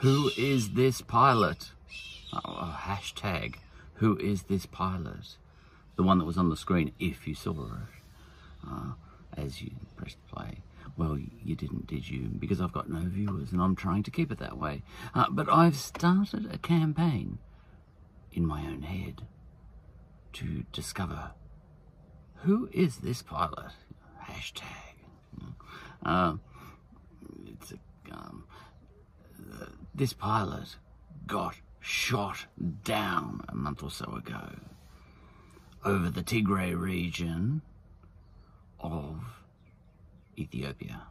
Who is this pilot? Oh, hashtag, who is this pilot? The one that was on the screen, if you saw it, uh, as you pressed play. Well, you didn't, did you? Because I've got no viewers and I'm trying to keep it that way. Uh, but I've started a campaign in my own head to discover who is this pilot? Hashtag. Uh, it's a, um, uh, this pilot got shot down a month or so ago over the Tigray region of Ethiopia.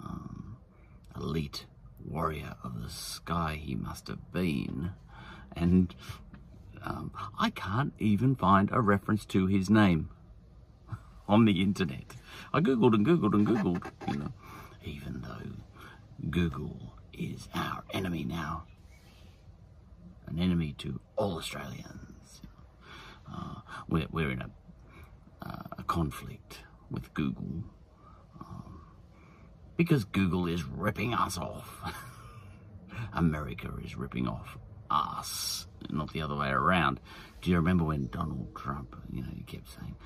Um, elite warrior of the sky he must have been. And um, I can't even find a reference to his name on the internet. I googled and googled and googled, you know, even though Google is our enemy now, an enemy to all Australians. Uh, we're, we're in a, uh, a conflict with Google um, because Google is ripping us off. America is ripping off us, not the other way around. Do you remember when Donald Trump, you know, he kept saying,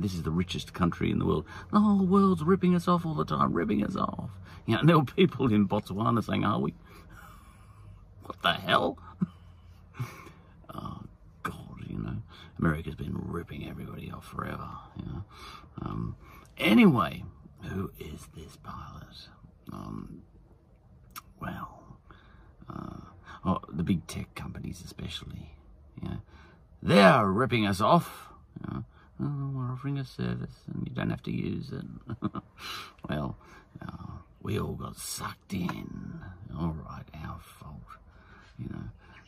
know, this is the richest country in the world. The whole world's ripping us off all the time, ripping us off. You know, there were people in Botswana saying, are we? What the hell? oh, God, you know, America's been ripping everybody off forever, you know. Um, anyway, who is this pilot? Um, well, uh, oh, the big tech companies especially, yeah, they're ripping us off. You know, oh, we're offering a service and you don't have to use it. well, uh, we all got sucked in. All right, our fault, you know.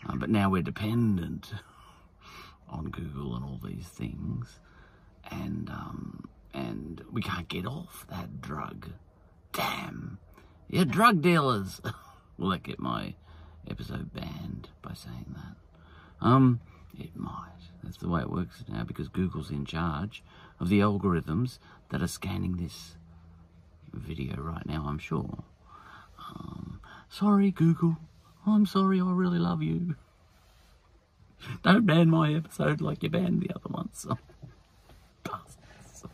Um, but now we're dependent on Google and all these things, and um, and we can't get off that drug. Damn, you're drug dealers. Will that get my episode banned by saying that? Um, it might. That's the way it works now because Google's in charge of the algorithms that are scanning this video right now, I'm sure. Um, sorry, Google. I'm sorry, I really love you. Don't ban my episode like you banned the other ones. bastards.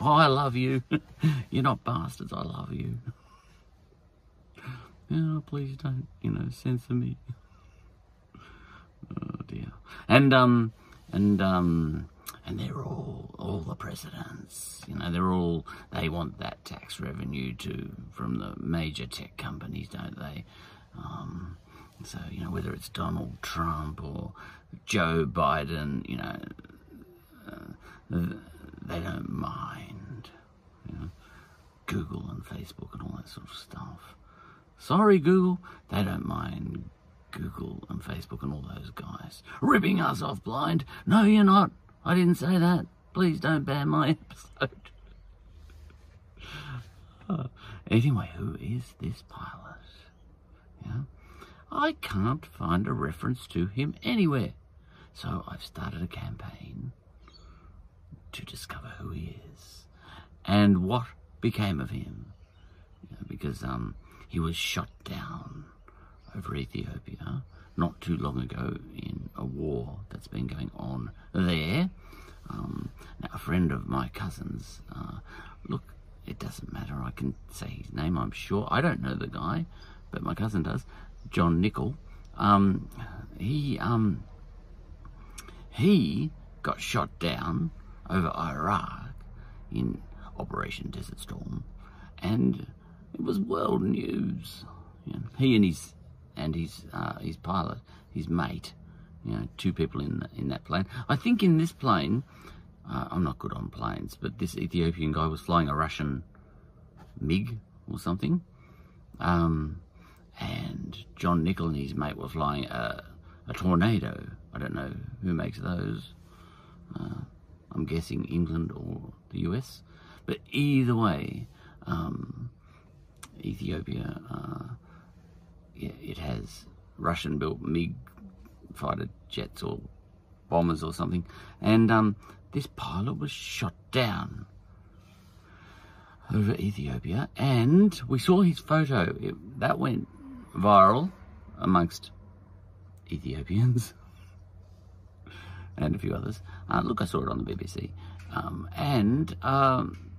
Oh, I love you. You're not bastards, I love you. Oh, please don't, you know, censor me. Oh dear. And um and um and they're all all the presidents, you know, they're all they want that tax revenue to from the major tech companies, don't they? Um so, you know, whether it's Donald Trump or Joe Biden, you know, uh, they don't mind, you know, Google and Facebook and all that sort of stuff. Sorry, Google, they don't mind Google and Facebook and all those guys ripping us off blind. No, you're not. I didn't say that. Please don't ban my episode. uh, anyway, who is this pilot? Yeah. I can't find a reference to him anywhere. So I've started a campaign to discover who he is and what became of him. Because um, he was shot down over Ethiopia not too long ago in a war that's been going on there. Um, now, a friend of my cousin's, uh, look, it doesn't matter, I can say his name, I'm sure. I don't know the guy, but my cousin does. John Nichol, um, he um, he got shot down over Iraq in Operation Desert Storm, and it was world news. He and his and his uh, his pilot, his mate, you know, two people in the, in that plane. I think in this plane, uh, I'm not good on planes, but this Ethiopian guy was flying a Russian MiG or something. Um, and John Nichol and his mate were flying a, a tornado. I don't know who makes those. Uh, I'm guessing England or the US. But either way, um, Ethiopia, uh, it, has Russian-built MiG fighter jets or bombers or something. And um, this pilot was shot down over Ethiopia. And we saw his photo. It, that went viral amongst Ethiopians and a few others. Uh, look, I saw it on the BBC. Um, and, um,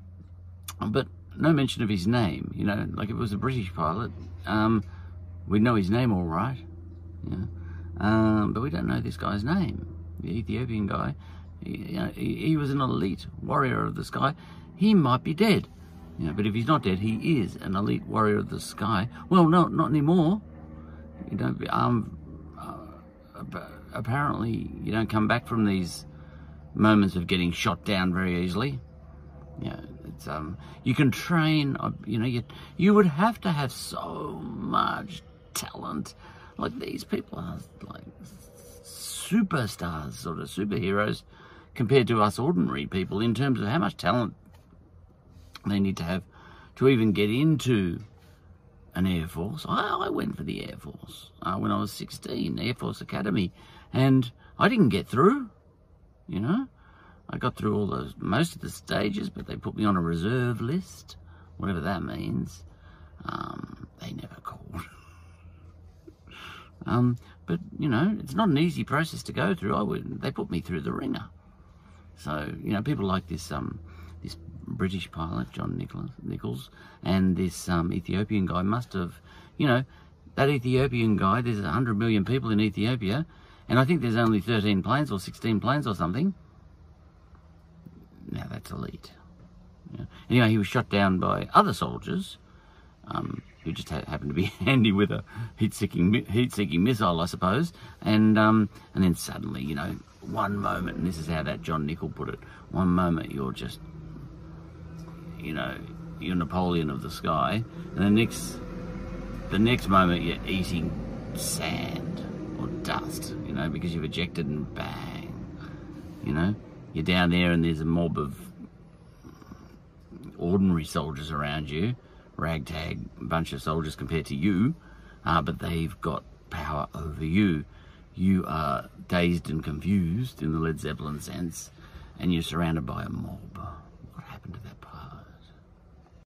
but no mention of his name, you know, like if it was a British pilot, we'd know his name all right, yeah. Um, but we don't know this guy's name, the Ethiopian guy. He, you know, he, he, was an elite warrior of the sky. He might be dead, you know, but if he's not dead, he is an elite warrior of the sky. Well, no, not anymore. You know, um, uh, apparently you don't come back from these moments of getting shot down very easily. Yeah, it's um, you can train. Uh, you know, you you would have to have so much talent. Like these people are like superstars, sort of superheroes, compared to us ordinary people in terms of how much talent they need to have to even get into an Air Force. I, I went for the Air Force uh, when I was 16, Air Force Academy, and I didn't get through, you know. I got through all the most of the stages, but they put me on a reserve list, whatever that means. Um, they never called. um, but you know, it's not an easy process to go through. I would they put me through the ringer. So you know, people like this um, this British pilot John Nicholas, Nichols and this um, Ethiopian guy must have, you know, that Ethiopian guy. There's a hundred million people in Ethiopia, and I think there's only 13 planes or 16 planes or something. Now that's elite. Yeah. Anyway, he was shot down by other soldiers um, who just ha happened to be handy with a heat-seeking heat-seeking missile, I suppose. And um, and then suddenly, you know, one moment, and this is how that John Nichol put it: one moment you're just, you know, you're Napoleon of the sky, and the next, the next moment you're eating sand or dust, you know, because you've ejected and bang, you know you're down there and there's a mob of ordinary soldiers around you, ragtag bunch of soldiers compared to you, uh, but they've got power over you. You are dazed and confused in the Led Zeppelin sense, and you're surrounded by a mob. What happened to that